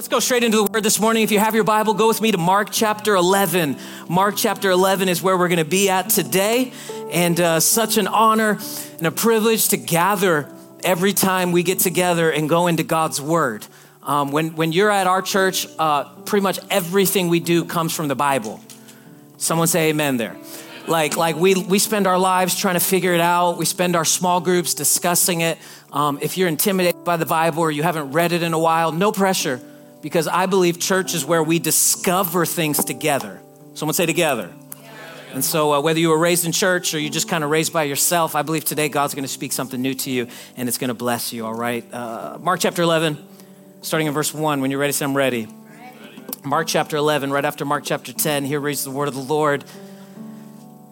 Let's go straight into the word this morning. If you have your Bible, go with me to Mark chapter 11. Mark chapter 11 is where we're going to be at today. And uh, such an honor and a privilege to gather every time we get together and go into God's word. Um, when, when you're at our church, uh, pretty much everything we do comes from the Bible. Someone say amen there. Like, like we, we spend our lives trying to figure it out. We spend our small groups discussing it. Um, if you're intimidated by the Bible or you haven't read it in a while, no pressure because I believe church is where we discover things together. Someone say together. And so, uh, whether you were raised in church or you just kind of raised by yourself, I believe today God's going to speak something new to you and it's going to bless you, all right? Uh, Mark chapter 11, starting in verse 1. When you're ready, say, I'm ready. ready. Mark chapter 11, right after Mark chapter 10, here reads the word of the Lord.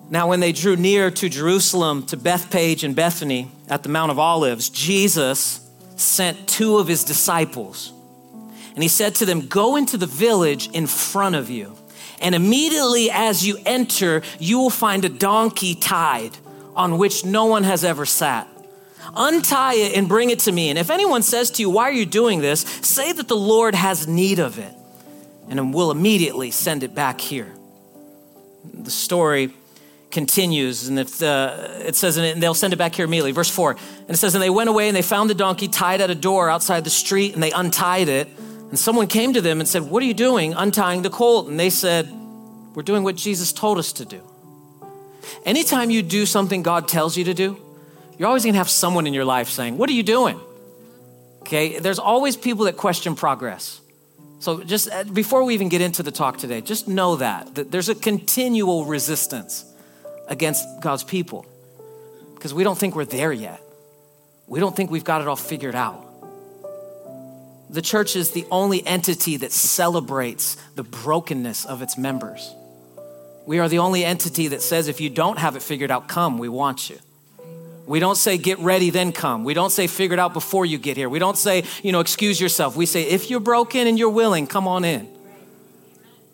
Now, when they drew near to Jerusalem, to Bethphage and Bethany at the Mount of Olives, Jesus sent two of his disciples and he said to them, Go into the village in front of you. And immediately as you enter, you will find a donkey tied on which no one has ever sat. Untie it and bring it to me. And if anyone says to you, Why are you doing this? say that the Lord has need of it, and we'll immediately send it back here. The story continues, and if the, uh, it says, and they'll send it back here immediately. Verse 4. And it says, And they went away and they found the donkey tied at a door outside the street, and they untied it and someone came to them and said, What are you doing untying the colt? And they said, We're doing what Jesus told us to do. Anytime you do something God tells you to do, you're always gonna have someone in your life saying, What are you doing? Okay, there's always people that question progress. So just uh, before we even get into the talk today, just know that, that there's a continual resistance against God's people because we don't think we're there yet. We don't think we've got it all figured out. The church is the only entity that celebrates the brokenness of its members. We are the only entity that says, if you don't have it figured out, come, we want you. We don't say, get ready, then come. We don't say, figure it out before you get here. We don't say, you know, excuse yourself. We say, if you're broken and you're willing, come on in.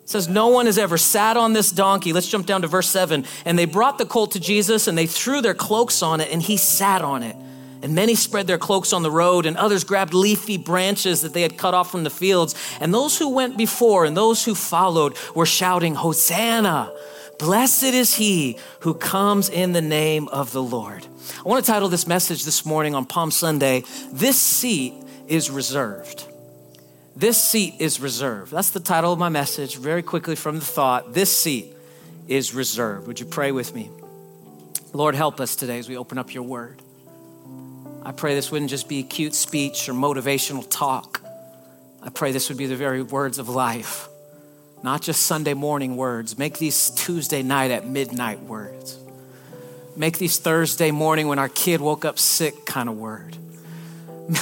It says, No one has ever sat on this donkey. Let's jump down to verse 7. And they brought the colt to Jesus and they threw their cloaks on it and he sat on it. And many spread their cloaks on the road, and others grabbed leafy branches that they had cut off from the fields. And those who went before and those who followed were shouting, Hosanna! Blessed is he who comes in the name of the Lord. I want to title this message this morning on Palm Sunday, This Seat is Reserved. This seat is reserved. That's the title of my message, very quickly from the thought. This seat is reserved. Would you pray with me? Lord, help us today as we open up your word. I pray this wouldn't just be cute speech or motivational talk. I pray this would be the very words of life, not just Sunday morning words. Make these Tuesday night at midnight words. Make these Thursday morning when our kid woke up sick kind of word.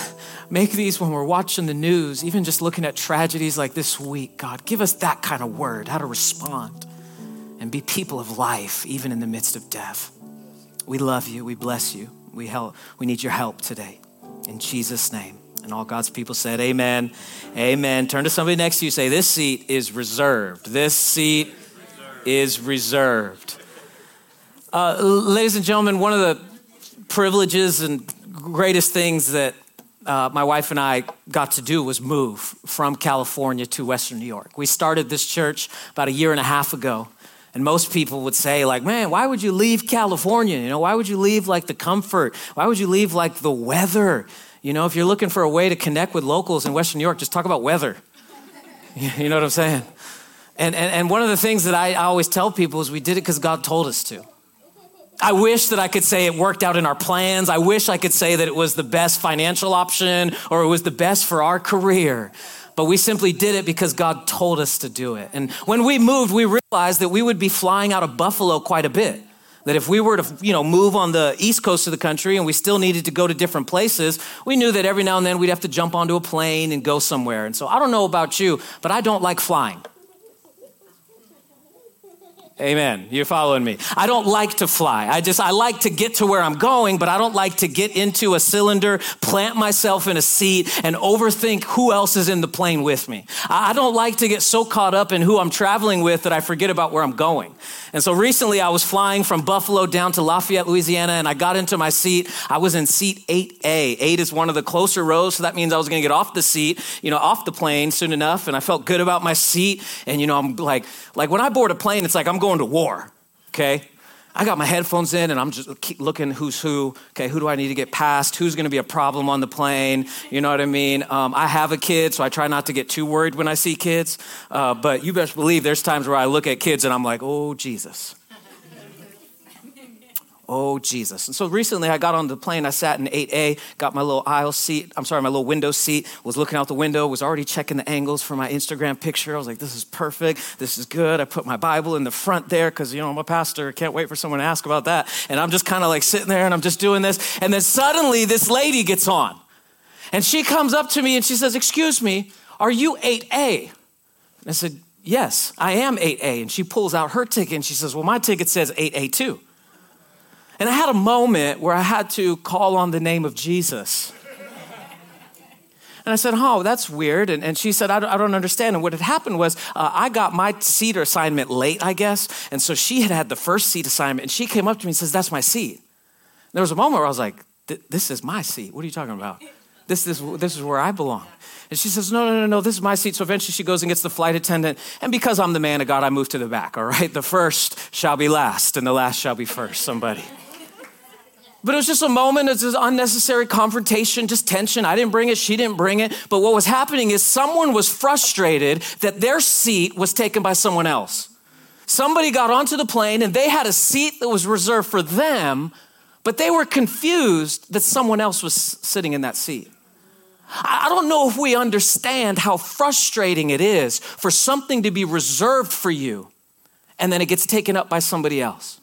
Make these when we're watching the news, even just looking at tragedies like this week. God, give us that kind of word, how to respond and be people of life, even in the midst of death. We love you. We bless you. We, help, we need your help today. In Jesus' name. And all God's people said, Amen. Amen. Turn to somebody next to you. Say, This seat is reserved. This seat is reserved. Uh, ladies and gentlemen, one of the privileges and greatest things that uh, my wife and I got to do was move from California to Western New York. We started this church about a year and a half ago. And most people would say, like, man, why would you leave California? You know, why would you leave like the comfort? Why would you leave like the weather? You know, if you're looking for a way to connect with locals in Western New York, just talk about weather. You know what I'm saying? And, and, and one of the things that I always tell people is we did it because God told us to. I wish that I could say it worked out in our plans. I wish I could say that it was the best financial option or it was the best for our career but we simply did it because God told us to do it. And when we moved, we realized that we would be flying out of Buffalo quite a bit. That if we were to, you know, move on the east coast of the country and we still needed to go to different places, we knew that every now and then we'd have to jump onto a plane and go somewhere. And so I don't know about you, but I don't like flying. Amen. You're following me. I don't like to fly. I just, I like to get to where I'm going, but I don't like to get into a cylinder, plant myself in a seat, and overthink who else is in the plane with me. I don't like to get so caught up in who I'm traveling with that I forget about where I'm going. And so recently I was flying from Buffalo down to Lafayette, Louisiana, and I got into my seat. I was in seat 8A. 8 is one of the closer rows, so that means I was going to get off the seat, you know, off the plane soon enough. And I felt good about my seat. And, you know, I'm like, like when I board a plane, it's like I'm going to war, okay? I got my headphones in and I'm just keep looking who's who. Okay, who do I need to get past? Who's going to be a problem on the plane? You know what I mean? Um, I have a kid, so I try not to get too worried when I see kids. Uh, but you best believe there's times where I look at kids and I'm like, oh, Jesus. Oh, Jesus. And so recently I got on the plane. I sat in 8A, got my little aisle seat. I'm sorry, my little window seat, was looking out the window, was already checking the angles for my Instagram picture. I was like, this is perfect. This is good. I put my Bible in the front there because, you know, I'm a pastor. Can't wait for someone to ask about that. And I'm just kind of like sitting there and I'm just doing this. And then suddenly this lady gets on. And she comes up to me and she says, Excuse me, are you 8A? And I said, Yes, I am 8A. And she pulls out her ticket and she says, Well, my ticket says 8A too. And I had a moment where I had to call on the name of Jesus. And I said, Oh, that's weird. And, and she said, I don't, I don't understand. And what had happened was, uh, I got my seat assignment late, I guess. And so she had had the first seat assignment. And she came up to me and says, That's my seat. And there was a moment where I was like, This is my seat. What are you talking about? This, this, this is where I belong. And she says, No, no, no, no, this is my seat. So eventually she goes and gets the flight attendant. And because I'm the man of God, I move to the back, all right? The first shall be last, and the last shall be first. Somebody. But it was just a moment of just unnecessary confrontation, just tension. I didn't bring it, she didn't bring it. But what was happening is someone was frustrated that their seat was taken by someone else. Somebody got onto the plane and they had a seat that was reserved for them, but they were confused that someone else was sitting in that seat. I don't know if we understand how frustrating it is for something to be reserved for you and then it gets taken up by somebody else.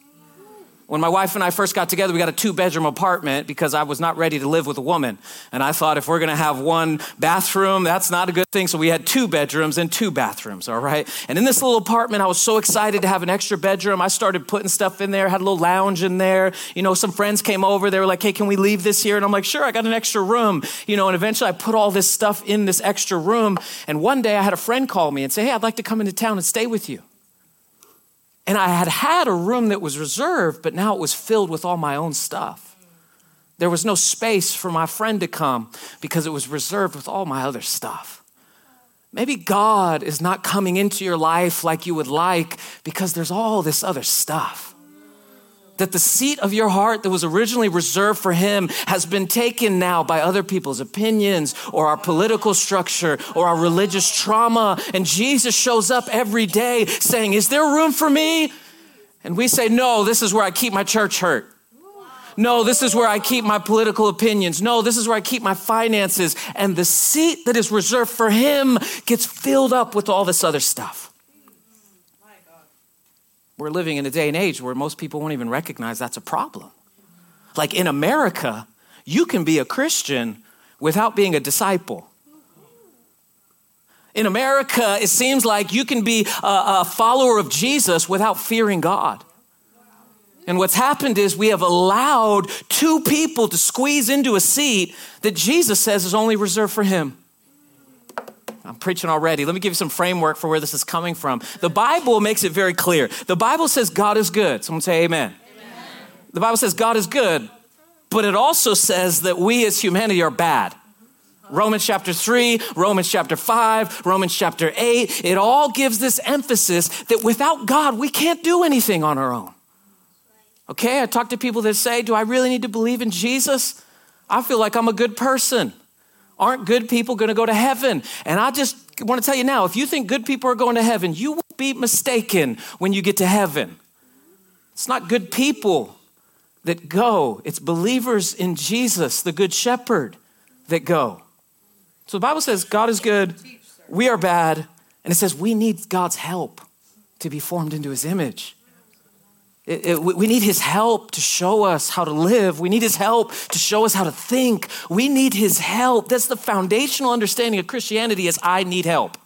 When my wife and I first got together, we got a two bedroom apartment because I was not ready to live with a woman. And I thought if we're gonna have one bathroom, that's not a good thing. So we had two bedrooms and two bathrooms, all right? And in this little apartment, I was so excited to have an extra bedroom. I started putting stuff in there, had a little lounge in there. You know, some friends came over, they were like, hey, can we leave this here? And I'm like, sure, I got an extra room. You know, and eventually I put all this stuff in this extra room. And one day I had a friend call me and say, hey, I'd like to come into town and stay with you. And I had had a room that was reserved, but now it was filled with all my own stuff. There was no space for my friend to come because it was reserved with all my other stuff. Maybe God is not coming into your life like you would like because there's all this other stuff that the seat of your heart that was originally reserved for him has been taken now by other people's opinions or our political structure or our religious trauma. And Jesus shows up every day saying, Is there room for me? And we say, No, this is where I keep my church hurt. No, this is where I keep my political opinions. No, this is where I keep my finances. And the seat that is reserved for him gets filled up with all this other stuff. We're living in a day and age where most people won't even recognize that's a problem. Like in America, you can be a Christian without being a disciple. In America, it seems like you can be a, a, follower of Jesus without fearing God. And what's happened is we have allowed two people to squeeze into a seat that Jesus says is only reserved for him. I'm preaching already. Let me give you some framework for where this is coming from. The Bible makes it very clear. The Bible says God is good. Someone say amen. amen. The Bible says God is good, but it also says that we as humanity are bad. Romans chapter 3, Romans chapter 5, Romans chapter 8, it all gives this emphasis that without God, we can't do anything on our own. Okay, I talk to people that say, Do I really need to believe in Jesus? I feel like I'm a good person. Aren't good people going to go to heaven? And I just want to tell you now if you think good people are going to heaven, you will be mistaken when you get to heaven. It's not good people that go, it's believers in Jesus, the Good Shepherd, that go. So the Bible says God is good, we are bad, and it says we need God's help to be formed into his image. It, we need his help to show us how to live. We need his help to show us how to think. We need his help. That's the foundational understanding of Christianity is I need help.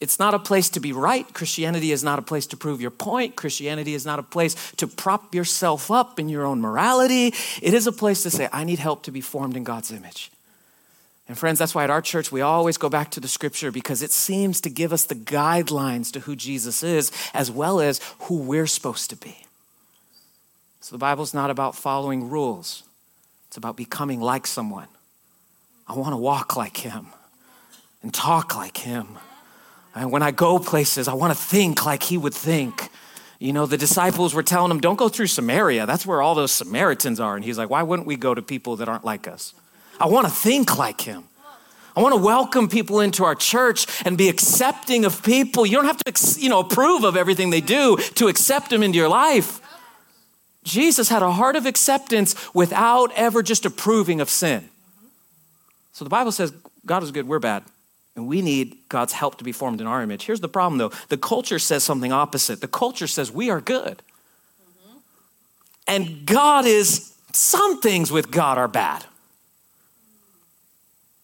It's not a place to be right. Christianity is not a place to prove your point. Christianity is not a place to prop yourself up in your own morality. It is a place to say, I need help to be formed in God's image. And friends, that's why at our church we always go back to the scripture because it seems to give us the guidelines to who Jesus is as well as who we're supposed to be. So the Bible's not about following rules, it's about becoming like someone. I want to walk like him and talk like him. And when I go places, I want to think like he would think. You know, the disciples were telling him, don't go through Samaria. That's where all those Samaritans are. And he's like, why wouldn't we go to people that aren't like us? I want to think like him. I want to welcome people into our church and be accepting of people. You don't have to, you know, approve of everything they do to accept them into your life. Jesus had a heart of acceptance without ever just approving of sin. So the Bible says God is good, we're bad. And we need God's help to be formed in our image. Here's the problem though the culture says something opposite. The culture says we are good. Mm-hmm. And God is, some things with God are bad.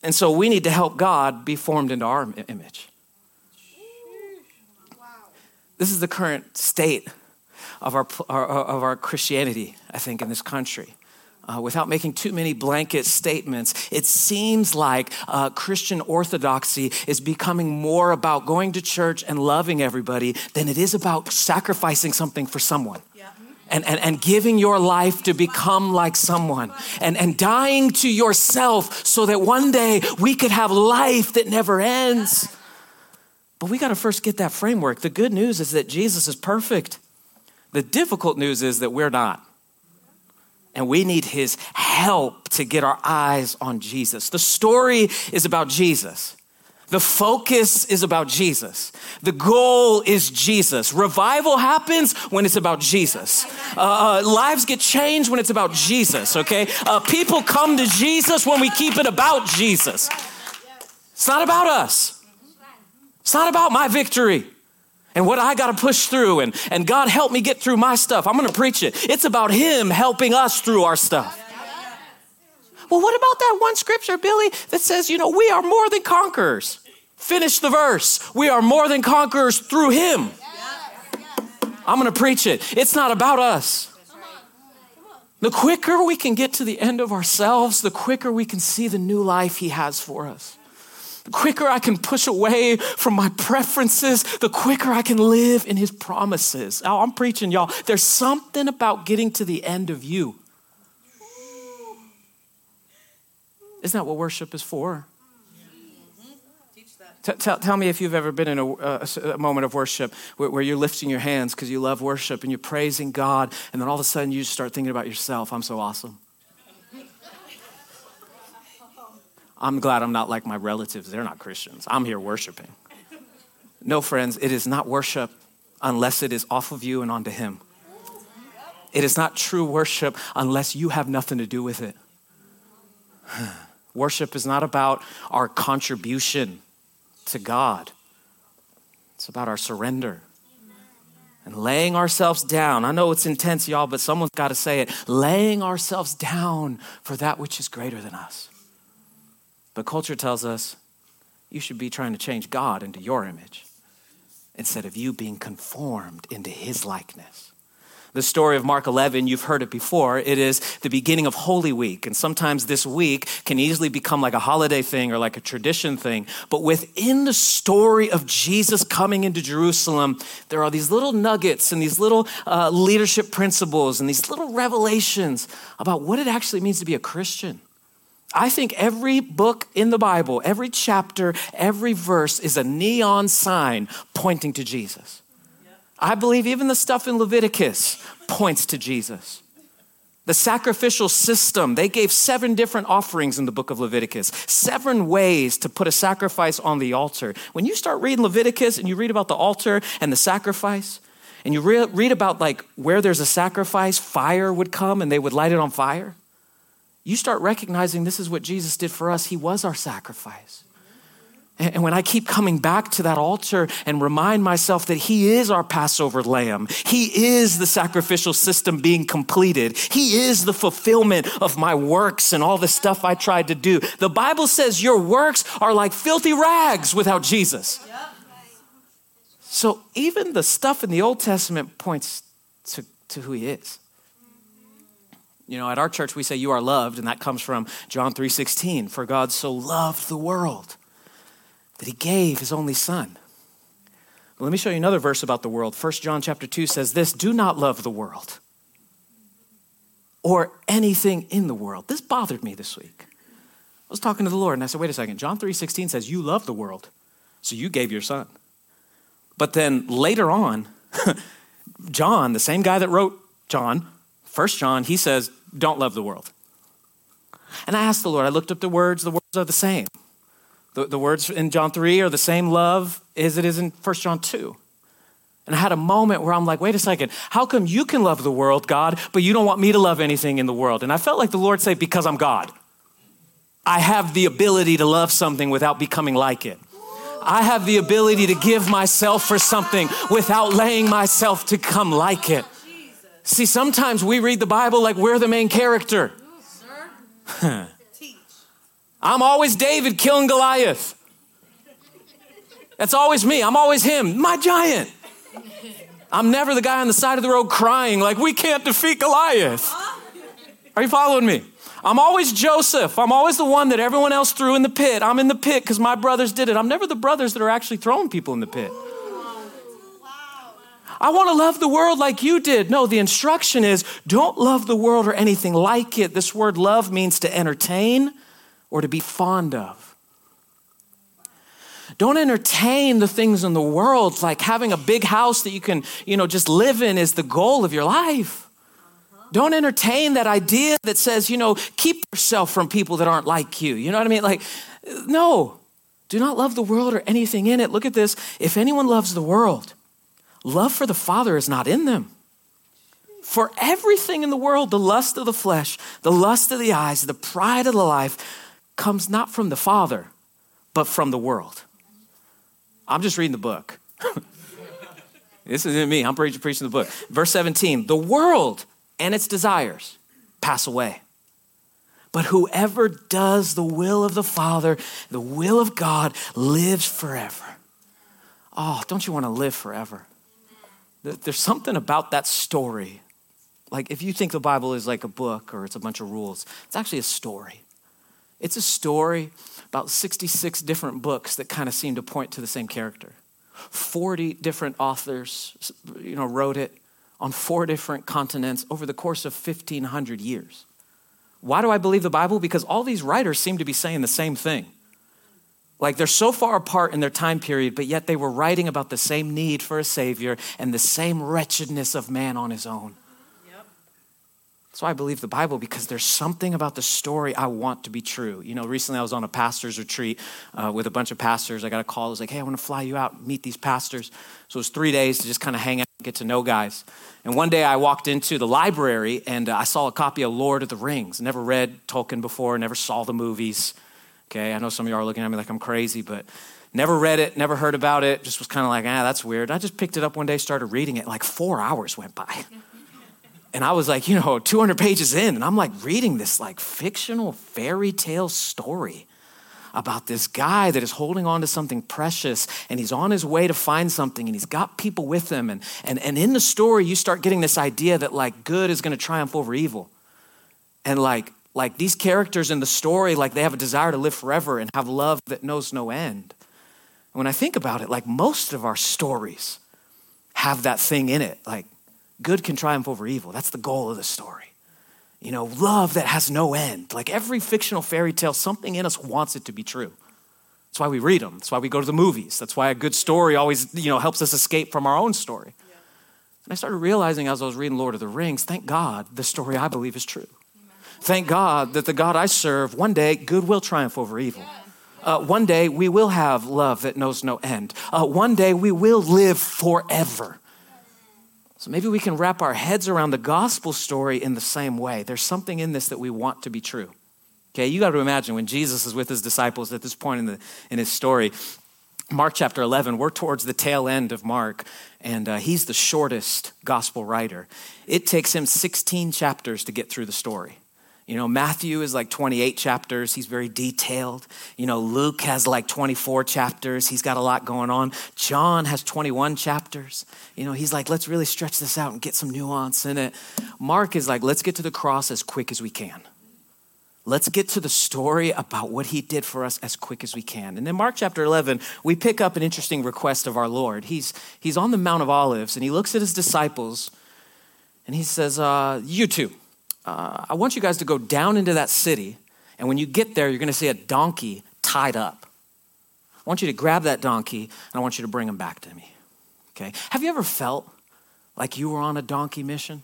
And so we need to help God be formed into our image. This is the current state of our, of our Christianity, I think, in this country uh, without making too many blanket statements, it seems like uh, Christian orthodoxy is becoming more about going to church and loving everybody than it is about sacrificing something for someone. And, and, and giving your life to become like someone and, and dying to yourself so that one day we could have life that never ends. But we got to first get that framework. The good news is that Jesus is perfect. The difficult news is that we're not. And we need his help to get our eyes on Jesus. The story is about Jesus. The focus is about Jesus. The goal is Jesus. Revival happens when it's about Jesus. Uh, uh, lives get changed when it's about Jesus, okay? Uh, people come to Jesus when we keep it about Jesus. It's not about us, it's not about my victory and what I got to push through, and, and God help me get through my stuff. I'm going to preach it. It's about Him helping us through our stuff. Well, what about that one scripture, Billy, that says, you know, we are more than conquerors? Finish the verse. We are more than conquerors through Him. I'm going to preach it. It's not about us. The quicker we can get to the end of ourselves, the quicker we can see the new life He has for us the quicker I can push away from my preferences, the quicker I can live in his promises. I'm preaching, y'all. There's something about getting to the end of you. Isn't that what worship is for? T- tell, tell me if you've ever been in a, a, a moment of worship where, where you're lifting your hands because you love worship and you're praising God, and then all of a sudden you start thinking about yourself. I'm so awesome. I'm glad I'm not like my relatives. They're not Christians. I'm here worshiping. No, friends, it is not worship unless it is off of you and onto Him. It is not true worship unless you have nothing to do with it. Worship is not about our contribution to God, it's about our surrender and laying ourselves down. I know it's intense, y'all, but someone's got to say it laying ourselves down for that which is greater than us. But culture tells us you should be trying to change God into your image instead of you being conformed into his likeness. The story of Mark 11, you've heard it before. It is the beginning of Holy Week. And sometimes this week can easily become like a holiday thing or like a tradition thing. But within the story of Jesus coming into Jerusalem, there are these little nuggets and these little uh, leadership principles and these little revelations about what it actually means to be a Christian. I think every book in the Bible, every chapter, every verse is a neon sign pointing to Jesus. I believe even the stuff in Leviticus points to Jesus. The sacrificial system, they gave seven different offerings in the book of Leviticus, seven ways to put a sacrifice on the altar. When you start reading Leviticus and you read about the altar and the sacrifice, and you re- read about like where there's a sacrifice, fire would come and they would light it on fire you start recognizing this is what Jesus did for us. He was our sacrifice. And when I keep coming back to that altar and remind myself that He is our Passover lamb, He is the sacrificial system being completed, He is the fulfillment of my works and all the stuff I tried to do. The Bible says your works are like filthy rags without Jesus. So even the stuff in the Old Testament points to, to who he is. You know, at our church we say you are loved, and that comes from John 3:16. For God so loved the world that he gave his only son. Let me show you another verse about the world. 1 John chapter 2 says this: do not love the world or anything in the world. This bothered me this week. I was talking to the Lord and I said, wait a second, John 3:16 says you love the world, so you gave your son. But then later on, John, the same guy that wrote John, First John, he says, don't love the world. And I asked the Lord, I looked up the words, the words are the same. The, the words in John 3 are the same love as it is in 1 John 2. And I had a moment where I'm like, wait a second, how come you can love the world, God, but you don't want me to love anything in the world? And I felt like the Lord said, because I'm God. I have the ability to love something without becoming like it. I have the ability to give myself for something without laying myself to come like it. See, sometimes we read the Bible like we're the main character. I'm always David killing Goliath. That's always me. I'm always him, my giant. I'm never the guy on the side of the road crying like, we can't defeat Goliath. Are you following me? I'm always Joseph. I'm always the one that everyone else threw in the pit. I'm in the pit because my brothers did it. I'm never the brothers that are actually throwing people in the pit. I want to love the world like you did. No, the instruction is don't love the world or anything like it. This word love means to entertain or to be fond of. Don't entertain the things in the world like having a big house that you can, you know, just live in is the goal of your life. Don't entertain that idea that says, you know, keep yourself from people that aren't like you. You know what I mean? Like, no, do not love the world or anything in it. Look at this. If anyone loves the world, love for the Father is not in them. For everything in the world, the lust of the flesh, the lust of the eyes, the pride of the life, comes not from the Father, but from the world. I'm just reading the book. this isn't me. I'm preaching, preaching the book. Verse 17 the world and its desires pass away. But whoever does the will of the Father, the will of God, lives forever. Oh, don't you want to live forever? There's something about that story. Like, if you think the Bible is like a book or it's a bunch of rules, it's actually a story. It's a story about 66 different books that kind of seem to point to the same character. 40 different authors, you know, wrote it on four different continents over the course of 1,500 years. Why do I believe the Bible? Because all these writers seem to be saying the same thing. Like they're so far apart in their time period, but yet they were writing about the same need for a Savior and the same wretchedness of man on his own. Why I believe the Bible because there's something about the story I want to be true. You know, recently I was on a pastor's retreat uh, with a bunch of pastors. I got a call. I was like, hey, I want to fly you out, meet these pastors. So it was three days to just kind of hang out, get to know guys. And one day I walked into the library and uh, I saw a copy of Lord of the Rings. Never read Tolkien before, never saw the movies. Okay, I know some of you are looking at me like I'm crazy, but never read it, never heard about it. Just was kind of like, ah, that's weird. I just picked it up one day, started reading it. Like four hours went by. And I was like, you know, 200 pages in, and I'm like reading this like fictional fairy tale story about this guy that is holding on to something precious and he's on his way to find something and he's got people with him. And, and, and in the story, you start getting this idea that like good is going to triumph over evil. And like, like these characters in the story, like they have a desire to live forever and have love that knows no end. And when I think about it, like most of our stories have that thing in it. Like good can triumph over evil. That's the goal of the story. You know, love that has no end. Like every fictional fairy tale, something in us wants it to be true. That's why we read them. That's why we go to the movies. That's why a good story always, you know, helps us escape from our own story. Yeah. And I started realizing as I was reading Lord of the Rings, thank God the story I believe is true. Amen. Thank God that the God I serve, one day, good will triumph over evil. Uh, one day we will have love that knows no end. Uh, one day we will live forever. So maybe we can wrap our heads around the gospel story in the same way. There's something in this that we want to be true. Okay, you got to imagine when Jesus is with his disciples at this point in, the, in his story, Mark chapter 11, we're towards the tail end of Mark, and uh, he's the shortest gospel writer. It takes him 16 chapters to get through the story. You know, Matthew is like 28 chapters. He's very detailed. You know, Luke has like 24 chapters. He's got a lot going on. John has 21 chapters. You know, he's like, let's really stretch this out and get some nuance in it. Mark is like, let's get to the cross as quick as we can. Let's get to the story about what he did for us as quick as we can. And then Mark chapter 11, we pick up an interesting request of our Lord. He's, he's on the Mount of Olives and he looks at his disciples and he says, uh, You two, uh, I want you guys to go down into that city. And when you get there, you're going to see a donkey tied up. I want you to grab that donkey and I want you to bring him back to me. Okay? Have you ever felt like you were on a donkey mission?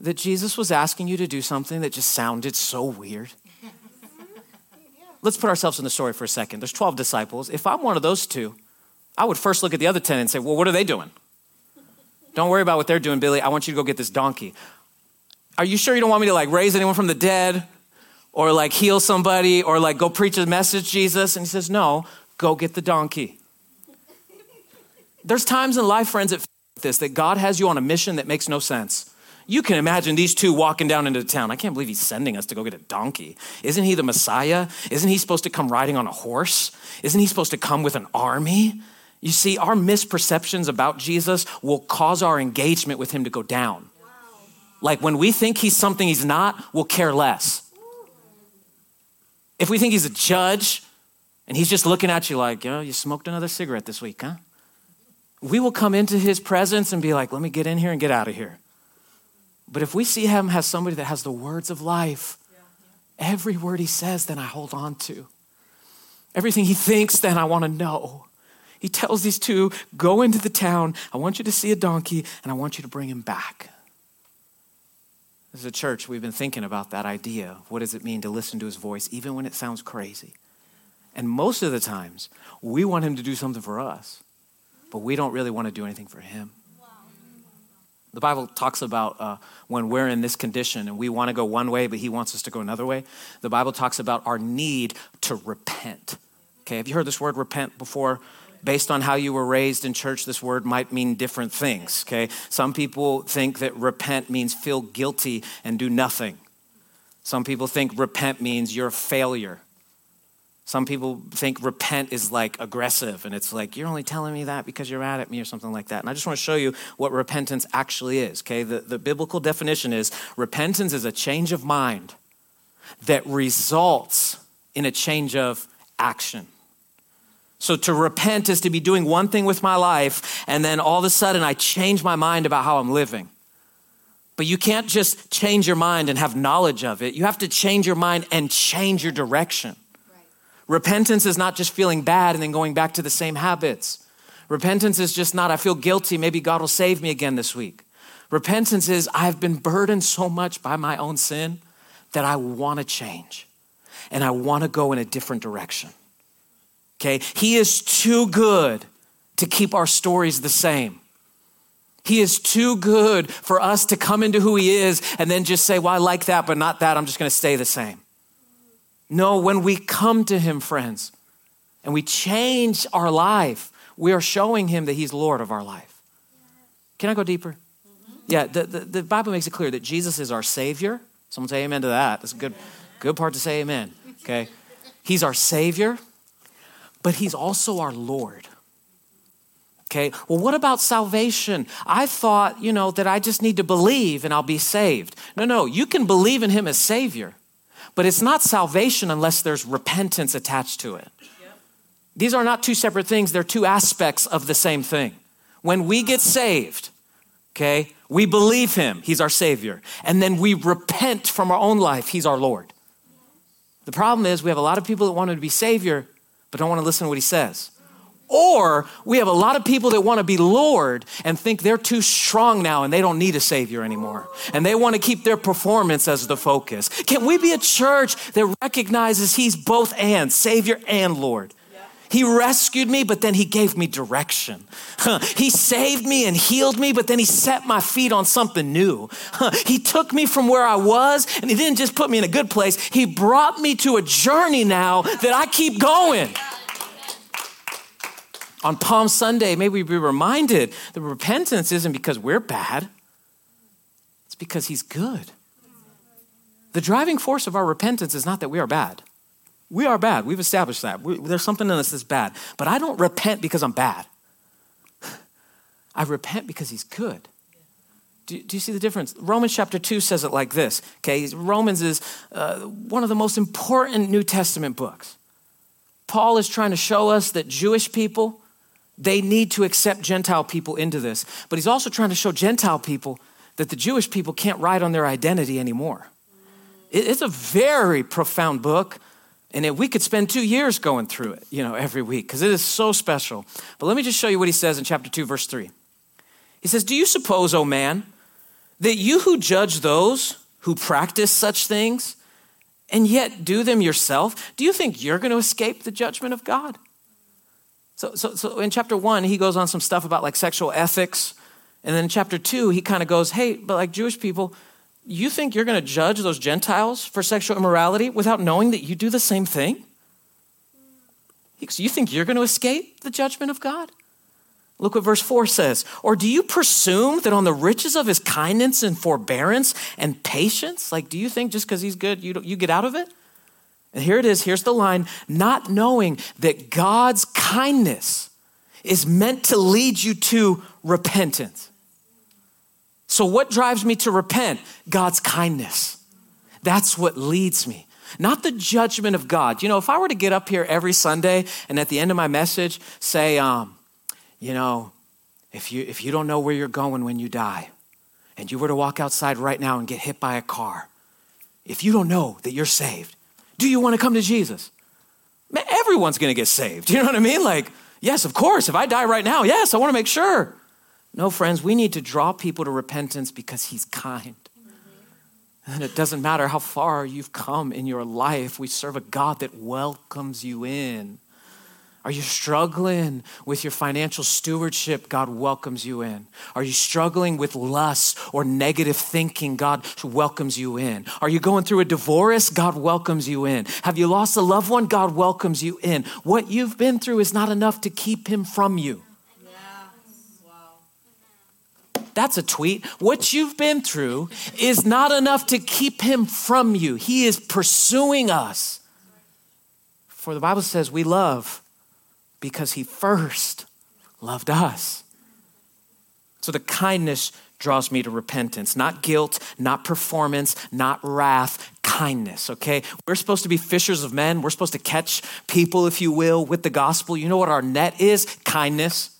That Jesus was asking you to do something that just sounded so weird? Let's put ourselves in the story for a second. There's 12 disciples. If I'm one of those two, I would first look at the other 10 and say, Well, what are they doing? Don't worry about what they're doing, Billy. I want you to go get this donkey. Are you sure you don't want me to like raise anyone from the dead or like heal somebody or like go preach a message, Jesus? And he says, No, go get the donkey. There's times in life, friends, that this that God has you on a mission that makes no sense. You can imagine these two walking down into town. I can't believe he's sending us to go get a donkey. Isn't he the Messiah? Isn't he supposed to come riding on a horse? Isn't he supposed to come with an army? You see, our misperceptions about Jesus will cause our engagement with him to go down. Like when we think he's something he's not, we'll care less. If we think he's a judge and he's just looking at you like, yo, you smoked another cigarette this week, huh? We will come into his presence and be like, let me get in here and get out of here. But if we see him as somebody that has the words of life, every word he says, then I hold on to. Everything he thinks, then I want to know. He tells these two, go into the town. I want you to see a donkey and I want you to bring him back. As a church, we've been thinking about that idea. What does it mean to listen to his voice, even when it sounds crazy? And most of the times, we want him to do something for us, but we don't really want to do anything for him. The Bible talks about uh, when we're in this condition and we want to go one way, but he wants us to go another way. The Bible talks about our need to repent. Okay, have you heard this word repent before? Based on how you were raised in church, this word might mean different things, okay? Some people think that repent means feel guilty and do nothing. Some people think repent means you're a failure. Some people think repent is like aggressive, and it's like, you're only telling me that because you're mad at me or something like that. And I just want to show you what repentance actually is, okay? The, the biblical definition is repentance is a change of mind that results in a change of action. So to repent is to be doing one thing with my life, and then all of a sudden I change my mind about how I'm living. But you can't just change your mind and have knowledge of it. You have to change your mind and change your direction. Right. Repentance is not just feeling bad and then going back to the same habits. Repentance is just not, I feel guilty, maybe God will save me again this week. Repentance is, I've been burdened so much by my own sin that I want to change and I want to go in a different direction. Okay? He is too good to keep our stories the same. He is too good for us to come into who He is and then just say, Well, I like that, but not that. I'm just going to stay the same. No, when we come to Him, friends, and we change our life, we are showing Him that He's Lord of our life. Can I go deeper? Mm-hmm. Yeah, the, the, the Bible makes it clear that Jesus is our Savior. Someone say amen to that. That's a good, good part to say amen. Okay? He's our Savior but He's also our Lord. Okay, well, what about salvation? I thought, you know, that I just need to believe and I'll be saved. No, no, you can believe in Him as Savior, but it's not salvation unless there's repentance attached to it. Yep. These are not two separate things, they're two aspects of the same thing. When we get saved, okay, we believe Him, He's our Savior, and then we repent from our own life, He's our Lord. The problem is we have a lot of people that want to be Savior, but don't want to listen to what he says. Or we have a lot of people that want to be Lord and think they're too strong now and they don't need a Savior anymore. And they want to keep their performance as the focus. Can we be a church that recognizes He's both and, Savior and Lord? He rescued me, but then he gave me direction. He saved me and healed me, but then he set my feet on something new. He took me from where I was, and he didn't just put me in a good place, he brought me to a journey now that I keep going. On Palm Sunday, may we be reminded that repentance isn't because we're bad, it's because he's good. The driving force of our repentance is not that we are bad. We are bad. We've established that. We, there's something in us that's bad. But I don't repent because I'm bad. I repent because he's good. Do, do, you see the difference? Romans chapter 2 says it like this. Okay, Romans is uh, one of the most important New Testament books. Paul is trying to show us that Jewish people, they need to accept Gentile people into this. But he's also trying to show Gentile people that the Jewish people can't ride on their identity anymore. It's a very profound book. And if we could spend two years going through it, you know, every week, because it is so special. But let me just show you what he says in chapter 2, verse 3. He says, Do you suppose, O man, that you who judge those who practice such things and yet do them yourself, do you think you're going to escape the judgment of God? So, so, so in chapter one, he goes on some stuff about like sexual ethics. And then in chapter two, he kind of goes, hey, but like Jewish people, you think you're going to judge those Gentiles for sexual immorality without knowing that you do the same thing? You think you're going to escape the judgment of God? Look what verse 4 says. Or do you presume that on the riches of his kindness and forbearance and patience, like do you think just because he's good, you, you get out of it? And here it is, here's the line not knowing that God's kindness is meant to lead you to repentance. So, what drives me to repent? God's kindness. That's what leads me not the judgment of God. You know, if I were to get up here every Sunday and at the end of my message say, um, you know, if you, if you don't know where you're going when you die, and you were to walk outside right now and get hit by a car, if you don't know that you're saved, do you want to come to Jesus? Man, everyone's going to get saved. You know what I mean? Like, yes, of course. If I die right now, yes, I want to make sure. No, friends, we need to draw people to repentance because He's kind. And it doesn't matter how far you've come in your life, we serve a God that welcomes you in. Are you struggling with your financial stewardship? God welcomes you in. Are you struggling with lust or negative thinking? God welcomes you in. Are you going through a divorce? God welcomes you in. Have you lost a loved one? God welcomes you in. What you've been through is not enough to keep him from you. That's a tweet. What you've been through is not enough to keep him from you. He is pursuing us. For the Bible says we love because he first loved us. So the kindness draws me to repentance, not guilt, not performance, not wrath, kindness, okay? We're supposed to be fishers of men. We're supposed to catch people, if you will, with the gospel. You know what our net is? Kindness.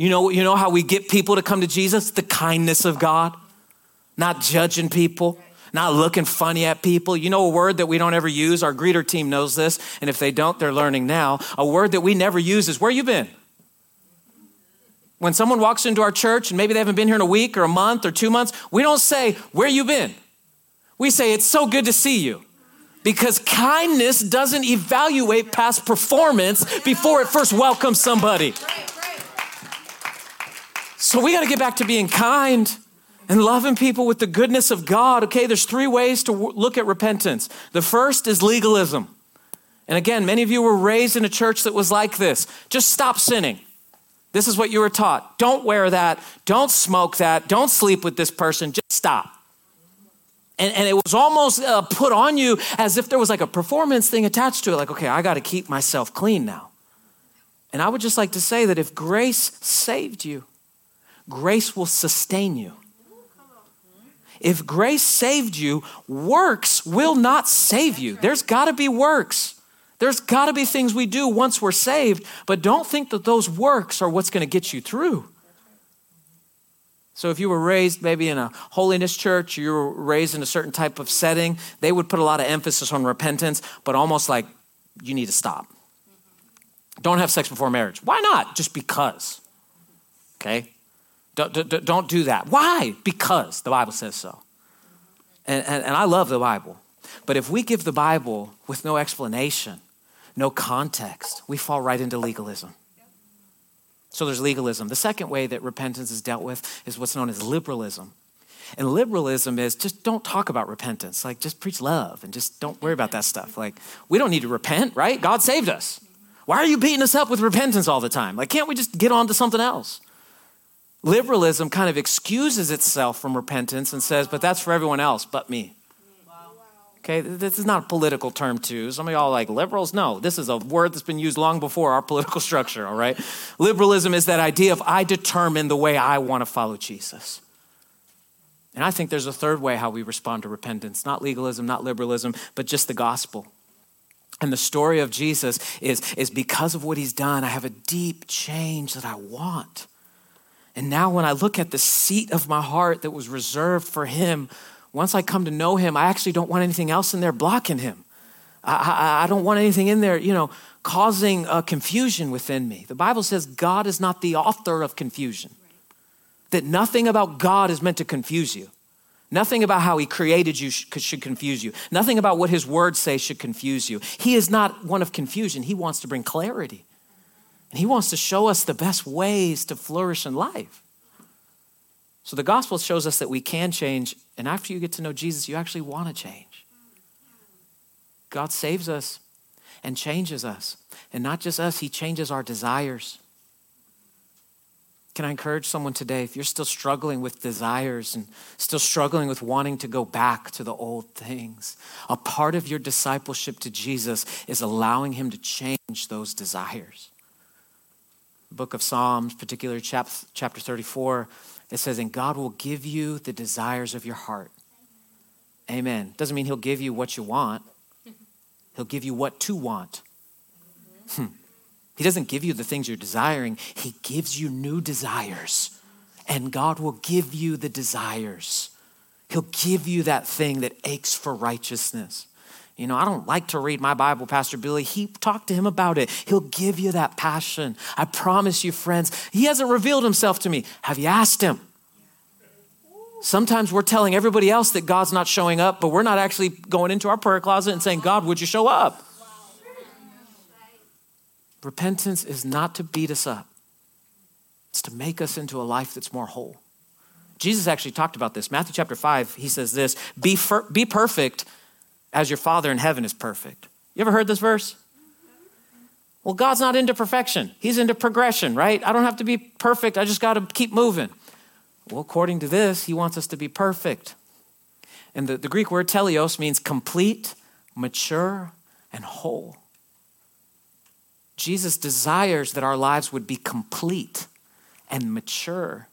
You know, you know how we get people to come to Jesus? The kindness of God, not judging people not looking funny at people. You know, a word that we don't ever use, our greeter team knows this, and if they don't, they're learning now. A word that we never use is where you been? When someone walks into our church and maybe they haven't been here in a week or a month or two months, we don't say, Where you been? We say, It's so good to see you. Because kindness doesn't evaluate past performance before it first welcomes somebody. So we got to get back to being kind and loving people with the goodness of God. Okay, there's three ways to w- look at repentance. The first is legalism. And again, many of you were raised in a church that was like this just stop sinning. This is what you were taught. Don't wear that. Don't smoke that. Don't sleep with this person. Just stop. And, and it was almost uh, put on you as if there was like a performance thing attached to it. Like, okay, I got to keep myself clean now. And I would just like to say that if grace saved you, grace will sustain you. If grace saved you, works will not save you. There's got to be works. There's got to be things we do once we're saved, but don't think that those works are what's going to get you through. So, if you were raised maybe in a holiness church, you were raised in a certain type of setting, they would put a lot of emphasis on repentance, but almost like you need to stop. Don't have sex before marriage. Why not? Just because. Okay? Don't, don't do that. Why? Because the Bible says so. And, and, and I love the Bible. But if we give the Bible with no explanation, no context, we fall right into legalism. So there's legalism. The second way that repentance is dealt with is what's known as liberalism. And liberalism is just don't talk about repentance. Like just preach love and just don't worry about that stuff. Like we don't need to repent, right? God saved us. Why are you beating us up with repentance all the time? Like can't we just get on to something else? Liberalism kind of excuses itself from repentance and says, but that's for everyone else but me. Okay, this is not a political term too. Some of y'all like liberals. No, this is a word that's been used long before our political structure, all right? Liberalism is that idea of I determine the way I want to follow Jesus. And I think there's a third way how we respond to repentance not legalism, not liberalism, but just the gospel. And the story of Jesus is, is because of what he's done, I have a deep change that I want. And now, when I look at the seat of my heart that was reserved for him, once I come to know him, I actually don't want anything else in there blocking him. I, I, I don't want anything in there, you know, causing uh, confusion within me. The Bible says God is not the author of confusion, that nothing about God is meant to confuse you. Nothing about how he created you should confuse you. Nothing about what his words say should confuse you. He is not one of confusion. He wants to bring clarity. And he wants to show us the best ways to flourish in life. So the gospel shows us that we can change. And after you get to know Jesus, you actually want to change. God saves us and changes us. And not just us, he changes our desires. Can I encourage someone today, if you're still struggling with desires and still struggling with wanting to go back to the old things, a part of your discipleship to Jesus is allowing him to change those desires. Book of Psalms, particularly chapter 34, it says, And God will give you the desires of your heart. Amen. Doesn't mean he'll give you what you want, he'll give you what to want. Hmm. He doesn't give you the things you're desiring, He gives you new desires. And God will give you the desires. He'll give you that thing that aches for righteousness. You know, I don't like to read my Bible, Pastor Billy. He talked to him about it. He'll give you that passion. I promise you, friends, he hasn't revealed himself to me. Have you asked him? Sometimes we're telling everybody else that God's not showing up, but we're not actually going into our prayer closet and saying, God, would you show up? Repentance is not to beat us up, it's to make us into a life that's more whole. Jesus actually talked about this. Matthew chapter 5, he says this Be, fer- be perfect as your Father in heaven is perfect. You ever heard this verse? Well, God's not into perfection, He's into progression, right? I don't have to be perfect, I just got to keep moving. Well, according to this, He wants us to be perfect. And the, the Greek word teleios means complete, mature, and whole. Jesus desires that our lives would be complete and mature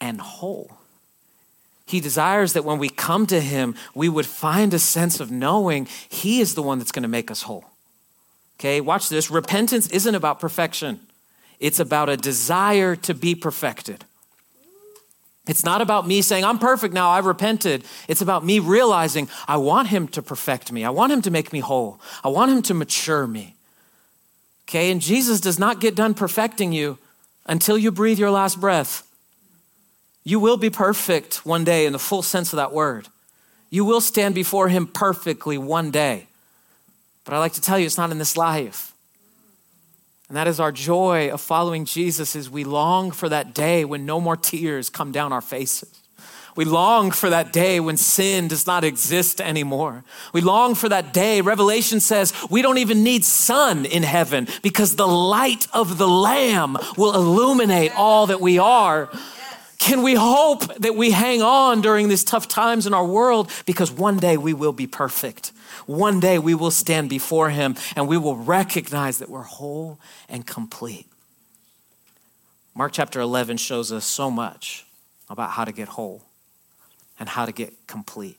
and whole. He desires that when we come to Him, we would find a sense of knowing He is the one that's going to make us whole. Okay, watch this. Repentance isn't about perfection, it's about a desire to be perfected. It's not about me saying, I'm perfect now, I've repented. It's about me realizing I want Him to perfect me. I want Him to make me whole. I want Him to mature me. Okay, and Jesus does not get done perfecting you until you breathe your last breath. You will be perfect one day in the full sense of that word. You will stand before him perfectly one day. But I like to tell you, it's not in this life. And that is our joy of following Jesus is we long for that day when no more tears come down our faces. We long for that day when sin does not exist anymore. We long for that day. Revelation says we don't even need sun in heaven because the light of the Lamb will illuminate all that we are. Can we hope that we hang on during these tough times in our world because one day we will be perfect? One day we will stand before Him and we will recognize that we're whole and complete. Mark chapter 11 shows us so much about how to get whole and how to get complete.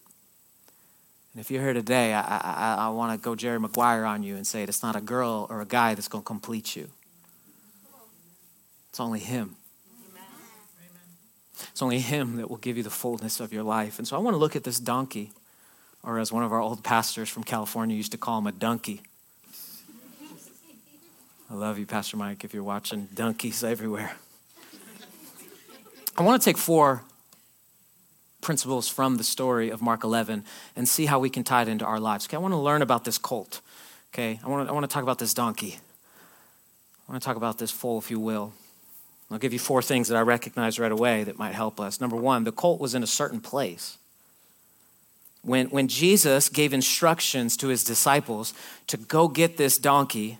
And if you're here today, I, I, I want to go Jerry Maguire on you and say it's not a girl or a guy that's going to complete you. It's only Him. It's only Him that will give you the fullness of your life. And so I want to look at this donkey, or as one of our old pastors from California used to call him, a donkey. I love you, Pastor Mike, if you're watching donkeys everywhere. I want to take four principles from the story of Mark 11 and see how we can tie it into our lives. Okay, I want to learn about this colt. Okay, I want to, I want to talk about this donkey. I want to talk about this foal, if you will. I'll give you four things that I recognize right away that might help us. Number one, the colt was in a certain place. When, when Jesus gave instructions to his disciples to go get this donkey,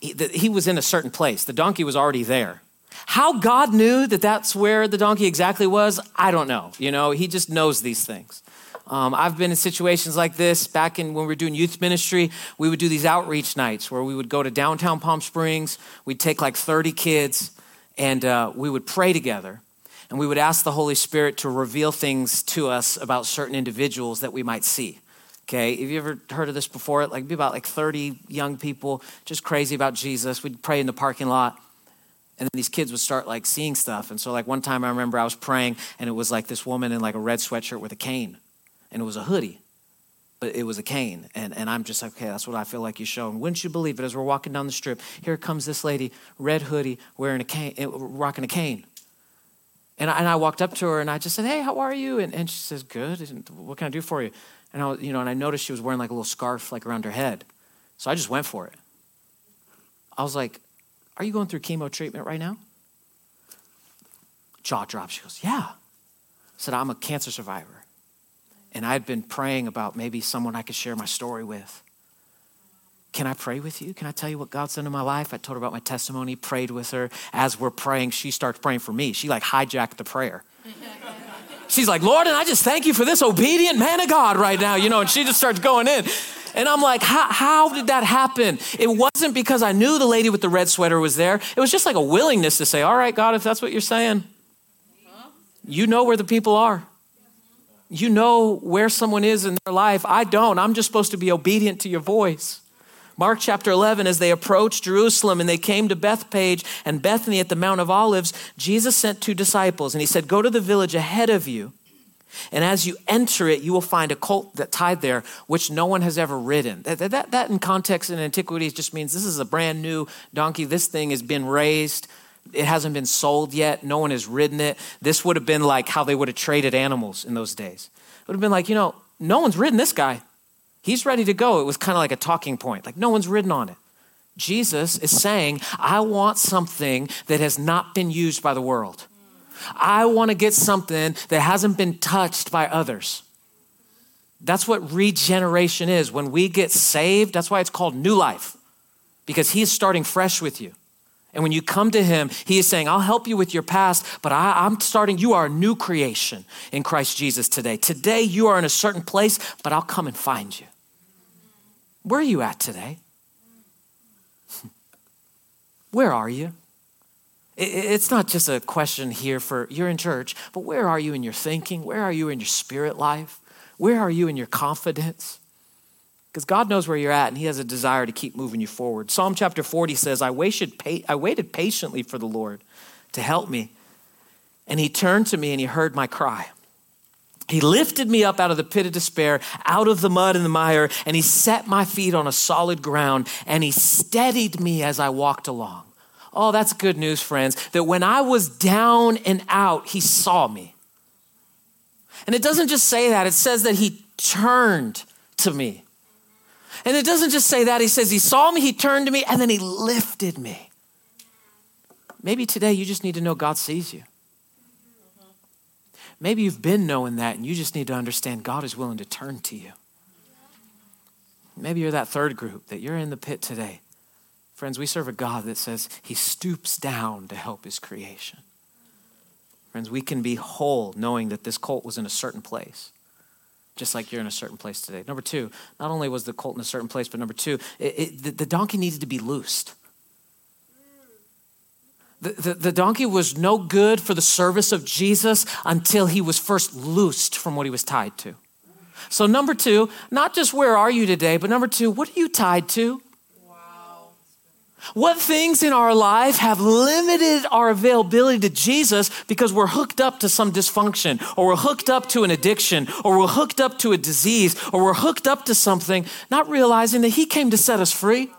he, the, he was in a certain place. The donkey was already there. How God knew that that's where the donkey exactly was, I don't know. You know, He just knows these things. Um, I've been in situations like this back in when we were doing youth ministry. We would do these outreach nights where we would go to downtown Palm Springs. We'd take like 30 kids and uh, we would pray together. And we would ask the Holy Spirit to reveal things to us about certain individuals that we might see. Okay, have you ever heard of this before? Like, be about like 30 young people just crazy about Jesus. We'd pray in the parking lot and then these kids would start like seeing stuff and so like one time i remember i was praying and it was like this woman in like a red sweatshirt with a cane and it was a hoodie but it was a cane and, and i'm just like okay that's what i feel like you show and wouldn't you believe it as we're walking down the strip here comes this lady red hoodie wearing a cane eh, rocking a cane and I, and I walked up to her and i just said hey how are you and, and she says good what can i do for you and i you know and i noticed she was wearing like a little scarf like around her head so i just went for it i was like are you going through chemo treatment right now? Jaw drops. She goes, Yeah. I said, I'm a cancer survivor. And I'd been praying about maybe someone I could share my story with. Can I pray with you? Can I tell you what God's done in my life? I told her about my testimony, prayed with her. As we're praying, she starts praying for me. She like hijacked the prayer. She's like, Lord, and I just thank you for this obedient man of God right now, you know, and she just starts going in. And I'm like, how, how did that happen? It wasn't because I knew the lady with the red sweater was there. It was just like a willingness to say, all right, God, if that's what you're saying, uh-huh. you know where the people are. You know where someone is in their life. I don't. I'm just supposed to be obedient to your voice. Mark chapter 11, as they approached Jerusalem and they came to Bethphage and Bethany at the Mount of Olives, Jesus sent two disciples and he said, Go to the village ahead of you. And as you enter it, you will find a colt that tied there, which no one has ever ridden. That, that, that in context in antiquities just means this is a brand new donkey. This thing has been raised. It hasn't been sold yet. No one has ridden it. This would have been like how they would have traded animals in those days. It would have been like, you know, no one's ridden this guy. He's ready to go. It was kind of like a talking point. Like, no one's ridden on it. Jesus is saying, I want something that has not been used by the world. I want to get something that hasn't been touched by others. That's what regeneration is. When we get saved, that's why it's called new life, because He is starting fresh with you. And when you come to Him, He is saying, I'll help you with your past, but I, am starting, you are a new creation in Christ Jesus today. Today, you are in a certain place, but I'll come and find you. Where are you at today? Where are you? It's not just a question here for you're in church, but where are you in your thinking? Where are you in your spirit life? Where are you in your confidence? Because God knows where you're at and He has a desire to keep moving you forward. Psalm chapter 40 says, I waited, I waited patiently for the Lord to help me, and He turned to me and He heard my cry. He lifted me up out of the pit of despair, out of the mud and the mire, and He set my feet on a solid ground, and He steadied me as I walked along. Oh, that's good news, friends, that when I was down and out, he saw me. And it doesn't just say that, it says that he turned to me. And it doesn't just say that, he says he saw me, he turned to me, and then he lifted me. Maybe today you just need to know God sees you. Maybe you've been knowing that and you just need to understand God is willing to turn to you. Maybe you're that third group that you're in the pit today Friends, we serve a God that says he stoops down to help his creation. Friends, we can be whole knowing that this colt was in a certain place, just like you're in a certain place today. Number two, not only was the colt in a certain place, but number two, it, it, the, the, donkey needed to be loosed. The, the, the donkey was no good for the service of Jesus until he was first loosed from what he was tied to. So, number two, not just where are you today, but number two, what are you tied to? What things in our life have limited our availability to Jesus because we're hooked up to some dysfunction, or we're hooked up to an addiction, or we're hooked up to a disease, or we're hooked up to something, not realizing that He came to set us free?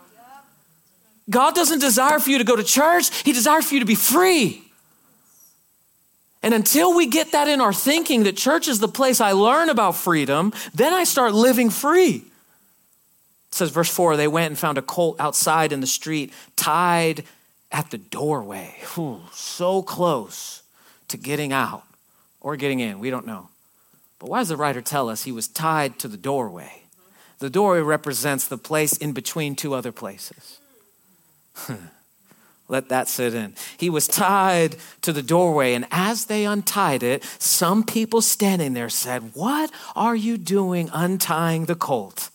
God doesn't desire for you to go to church, He desires for you to be free. And until we get that in our thinking that church is the place I learn about freedom, then I start living free. It says, verse 4 they went and found a colt outside in the street, tied at the doorway. Whew, so close to getting out or getting in. We don't know. But why does the writer tell us he was tied to the doorway? The doorway represents the place in between two other places. Let that sit in. He was tied to the doorway, and as they untied it, some people standing there said, What are you doing untying the colt?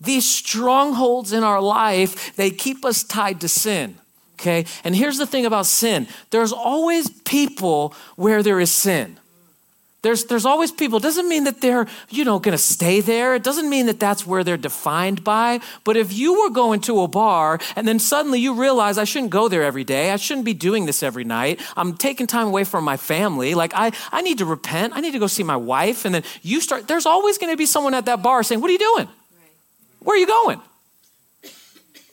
These strongholds in our life, they keep us tied to sin. Okay? And here's the thing about sin there's always people where there is sin. There's, there's always people. It doesn't mean that they're, you know, going to stay there. It doesn't mean that that's where they're defined by. But if you were going to a bar and then suddenly you realize I shouldn't go there every day, I shouldn't be doing this every night, I'm taking time away from my family, like I, I need to repent, I need to go see my wife. And then you start, there's always going to be someone at that bar saying, What are you doing? Where are you going?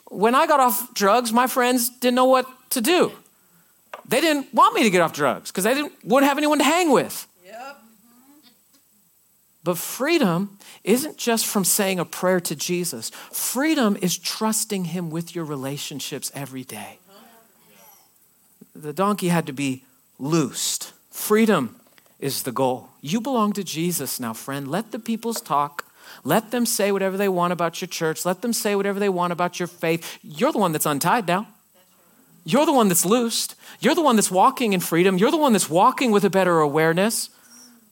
When I got off drugs, my friends didn't know what to do. They didn't want me to get off drugs because they didn't, wouldn't have anyone to hang with. But freedom isn't just from saying a prayer to Jesus. Freedom is trusting Him with your relationships every day. The donkey had to be loosed. Freedom is the goal. You belong to Jesus now, friend. Let the peoples talk. Let them say whatever they want about your church. Let them say whatever they want about your faith. You're the one that's untied now. You're the one that's loosed. You're the one that's walking in freedom. You're the one that's walking with a better awareness.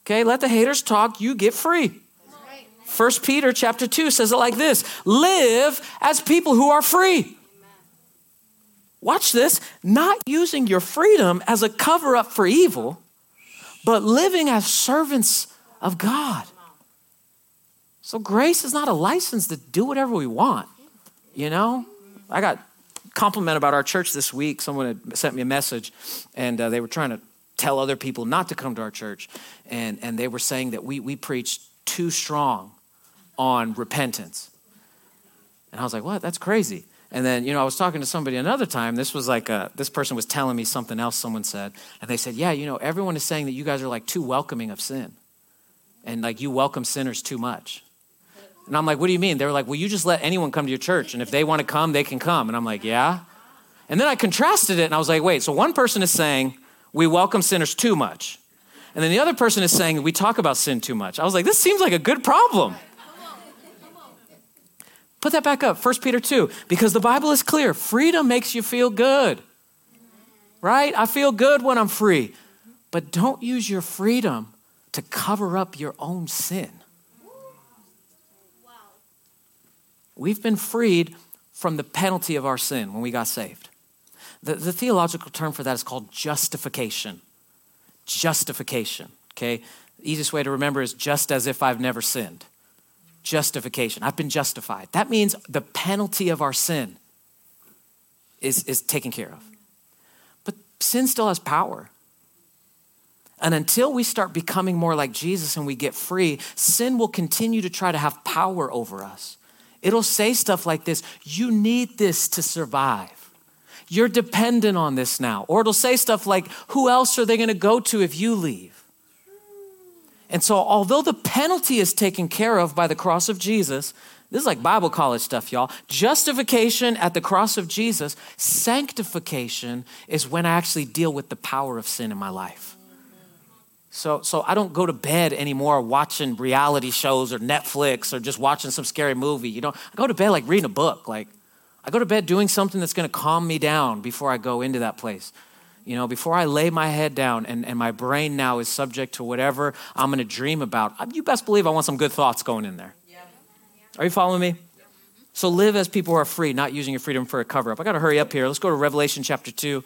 Okay, let the haters talk, you get free. First Peter chapter 2 says it like this live as people who are free. Watch this, not using your freedom as a cover up for evil, but living as servants of God. So grace is not a license to do whatever we want. You know, I got compliment about our church this week. Someone had sent me a message, and uh, they were trying to tell other people not to come to our church. And, and they were saying that we, we preach too strong on repentance. And I was like, what? That's crazy. And then, you know, I was talking to somebody another time. This was like, a, this person was telling me something else someone said. And they said, yeah, you know, everyone is saying that you guys are like too welcoming of sin. And like you welcome sinners too much. And I'm like, what do you mean? They were like, well, you just let anyone come to your church. And if they want to come, they can come. And I'm like, yeah. And then I contrasted it and I was like, wait, so one person is saying, we welcome sinners too much. And then the other person is saying we talk about sin too much. I was like, this seems like a good problem. Put that back up, 1 Peter 2, because the Bible is clear. Freedom makes you feel good, right? I feel good when I'm free. But don't use your freedom to cover up your own sin. We've been freed from the penalty of our sin when we got saved. The, the theological term for that is called justification. Justification, okay? Easiest way to remember is just as if I've never sinned. Justification. I've been justified. That means the penalty of our sin is, is taken care of. But sin still has power. And until we start becoming more like Jesus and we get free, sin will continue to try to have power over us. It'll say stuff like this You need this to survive. You're dependent on this now. Or it'll say stuff like, Who else are they going to go to if you leave? And so, although the penalty is taken care of by the cross of Jesus, this is like Bible college stuff, y'all. Justification at the cross of Jesus, sanctification is when I actually deal with the power of sin in my life. So, so I don't go to bed anymore watching reality shows or Netflix or just watching some scary movie. You know, I go to bed like reading a book. Like, I go to bed doing something that's going to calm me down before I go into that place. You know, before I lay my head down and, and my brain now is subject to whatever I'm going to dream about, you best believe I want some good thoughts going in there. Yeah. Are you following me? Mm-hmm. So live as people who are free, not using your freedom for a cover up. I got to hurry up here. Let's go to Revelation chapter 2,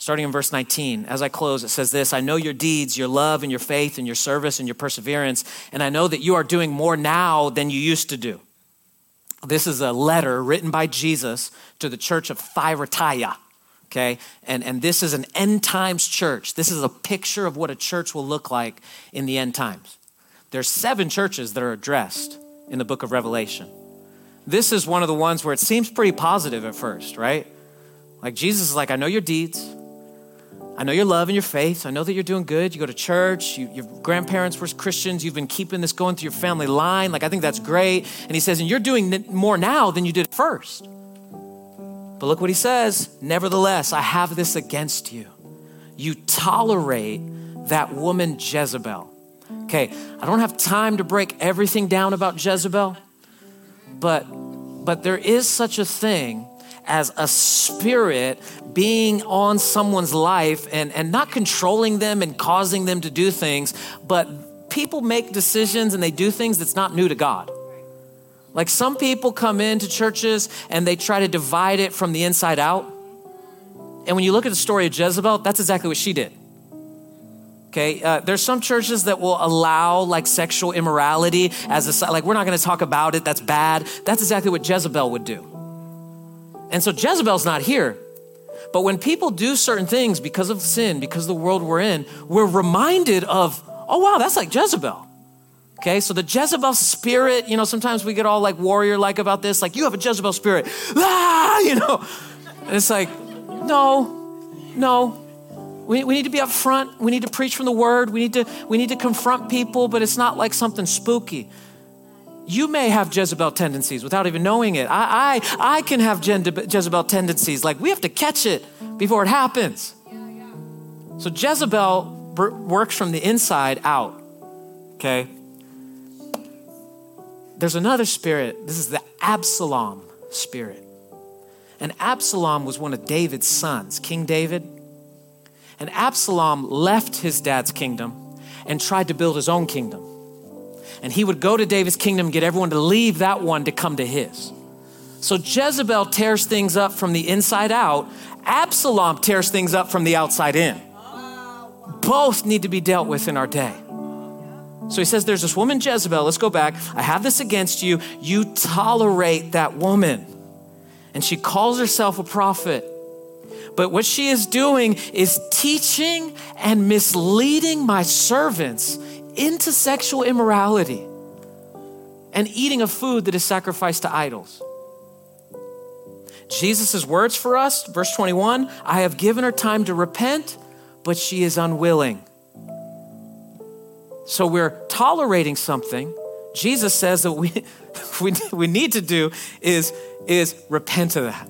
starting in verse 19. As I close, it says this I know your deeds, your love, and your faith, and your service, and your perseverance, and I know that you are doing more now than you used to do. This is a letter written by Jesus to the church of Thyatira. Okay, and, and this is an end times church. This is a picture of what a church will look like in the end times. There's seven churches that are addressed in the book of Revelation. This is one of the ones where it seems pretty positive at first, right? Like Jesus is like, I know your deeds. I know your love and your faith. I know that you're doing good. You go to church. You, your grandparents were Christians. You've been keeping this going through your family line. Like, I think that's great. And he says, and you're doing more now than you did first. But look what he says. Nevertheless, I have this against you. You tolerate that woman Jezebel. Okay, I don't have time to break everything down about Jezebel, but but there is such a thing as a spirit being on someone's life and, and not controlling them and causing them to do things, but people make decisions and they do things that's not new to God. Like some people come into churches and they try to divide it from the inside out. And when you look at the story of Jezebel, that's exactly what she did. Okay, uh, there's some churches that will allow like sexual immorality as a like we're not going to talk about it. That's bad. That's exactly what Jezebel would do. And so Jezebel's not here. But when people do certain things because of sin, because of the world we're in, we're reminded of, oh wow, that's like Jezebel. Okay, so the Jezebel spirit, you know, sometimes we get all like warrior like about this, like you have a Jezebel spirit, ah, you know. And it's like, no, no. We, we need to be up front. We need to preach from the word. We need to, we need to confront people, but it's not like something spooky. You may have Jezebel tendencies without even knowing it. I, I, I can have Jezebel tendencies. Like we have to catch it before it happens. So Jezebel works from the inside out. Okay? There's another spirit. This is the Absalom spirit. And Absalom was one of David's sons, King David. And Absalom left his dad's kingdom and tried to build his own kingdom. And he would go to David's kingdom, get everyone to leave that one to come to his. So Jezebel tears things up from the inside out, Absalom tears things up from the outside in. Both need to be dealt with in our day. So he says, There's this woman, Jezebel. Let's go back. I have this against you. You tolerate that woman. And she calls herself a prophet. But what she is doing is teaching and misleading my servants into sexual immorality and eating of food that is sacrificed to idols. Jesus' words for us, verse 21 I have given her time to repent, but she is unwilling. So we're tolerating something. Jesus says that we, we, we need to do is, is repent of that.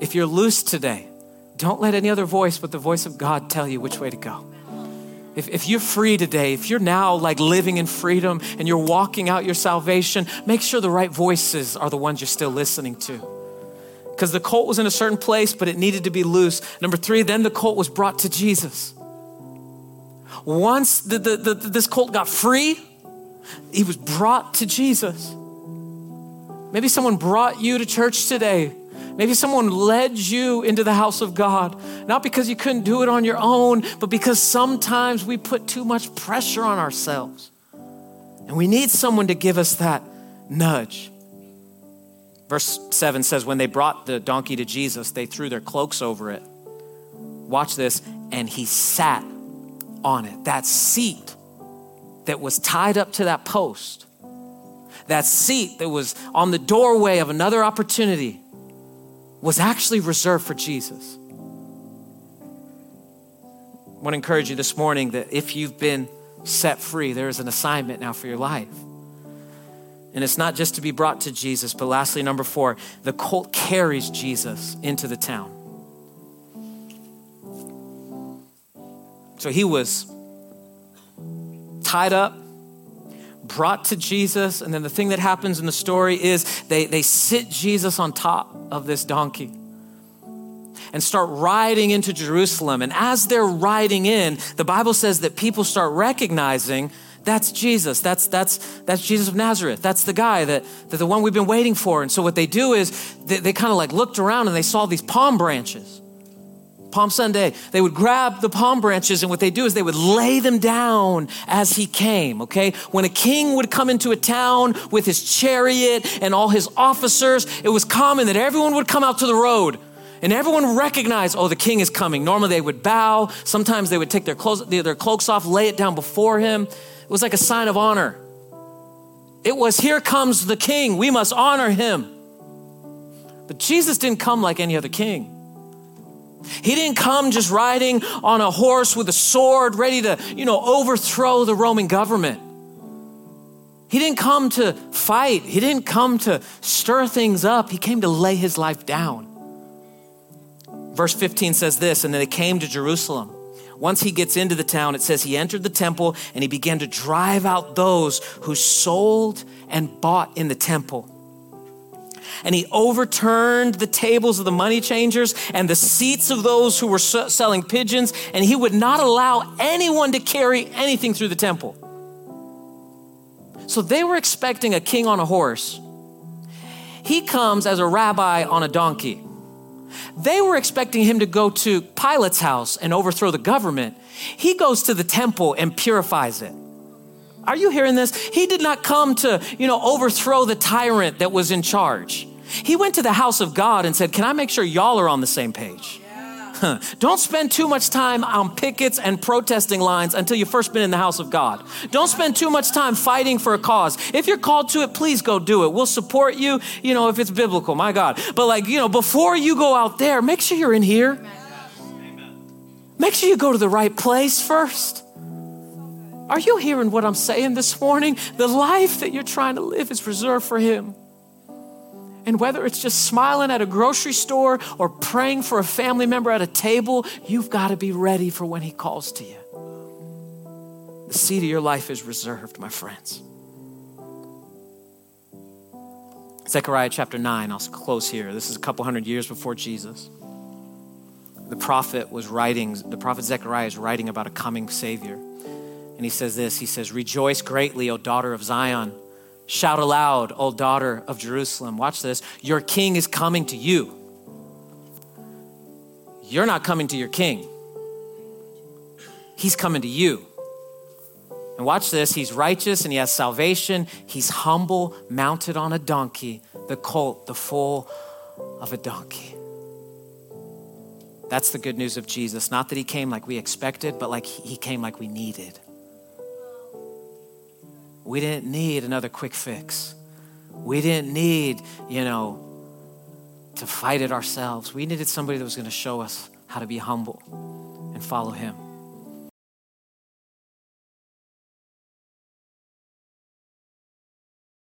If you're loose today, don't let any other voice but the voice of God tell you which way to go. If, if you're free today, if you're now like living in freedom and you're walking out your salvation, make sure the right voices are the ones you're still listening to. Because the colt was in a certain place, but it needed to be loose. Number three, then the colt was brought to Jesus. Once the, the, the, this colt got free, he was brought to Jesus. Maybe someone brought you to church today. Maybe someone led you into the house of God, not because you couldn't do it on your own, but because sometimes we put too much pressure on ourselves. And we need someone to give us that nudge. Verse 7 says, When they brought the donkey to Jesus, they threw their cloaks over it. Watch this. And he sat on it. That seat that was tied up to that post, that seat that was on the doorway of another opportunity, was actually reserved for Jesus. I want to encourage you this morning that if you've been set free, there is an assignment now for your life. And it's not just to be brought to Jesus, but lastly, number four, the colt carries Jesus into the town. So he was tied up, brought to Jesus, and then the thing that happens in the story is they, they sit Jesus on top of this donkey and start riding into Jerusalem. And as they're riding in, the Bible says that people start recognizing that's Jesus. That's, that's, that's Jesus of Nazareth. That's the guy that, that the one we've been waiting for. And so what they do is they, they kind of like looked around and they saw these palm branches. Palm Sunday, they would grab the palm branches and what they do is they would lay them down as he came, okay? When a king would come into a town with his chariot and all his officers, it was common that everyone would come out to the road and everyone recognized, oh, the king is coming. Normally they would bow. Sometimes they would take their, clothes, their cloaks off, lay it down before him. It was like a sign of honor. It was, here comes the king. We must honor him. But Jesus didn't come like any other king. He didn't come just riding on a horse with a sword ready to, you know, overthrow the Roman government. He didn't come to fight. He didn't come to stir things up. He came to lay his life down. Verse 15 says this, and then they came to Jerusalem. Once he gets into the town, it says he entered the temple and he began to drive out those who sold and bought in the temple and he overturned the tables of the money changers and the seats of those who were selling pigeons, and he would not allow anyone to carry anything through the temple. So they were expecting a king on a horse. He comes as a rabbi on a donkey. They were expecting him to go to Pilate's house and overthrow the government. He goes to the temple and purifies it. Are you hearing this? He did not come to, you know, overthrow the tyrant that was in charge. He went to the house of God and said, Can I make sure y'all are on the same page? Yeah. Don't spend too much time on pickets and protesting lines until you've first been in the house of God. Don't spend too much time fighting for a cause. If you're called to it, please go do it. We'll support you, you know, if it's biblical, my God. But like, you know, before you go out there, make sure you're in here. Make sure you go to the right place first. Are you hearing what I'm saying this morning? The life that you're trying to live is reserved for Him. And whether it's just smiling at a grocery store or praying for a family member at a table, you've got to be ready for when He calls to you. The seat of your life is reserved, my friends. Zechariah chapter 9, I'll close here. This is a couple hundred years before Jesus. The prophet was writing, the prophet Zechariah is writing about a coming Savior. And he says this He says, Rejoice greatly, O daughter of Zion. Shout aloud, O daughter of Jerusalem. Watch this. Your king is coming to you. You're not coming to your king, he's coming to you. And watch this. He's righteous and he has salvation. He's humble, mounted on a donkey, the colt, the foal of a donkey. That's the good news of Jesus. Not that he came like we expected, but like he came like we needed. We didn't need another quick fix. We didn't need, you know, to fight it ourselves. We needed somebody that was going to show us how to be humble and follow him.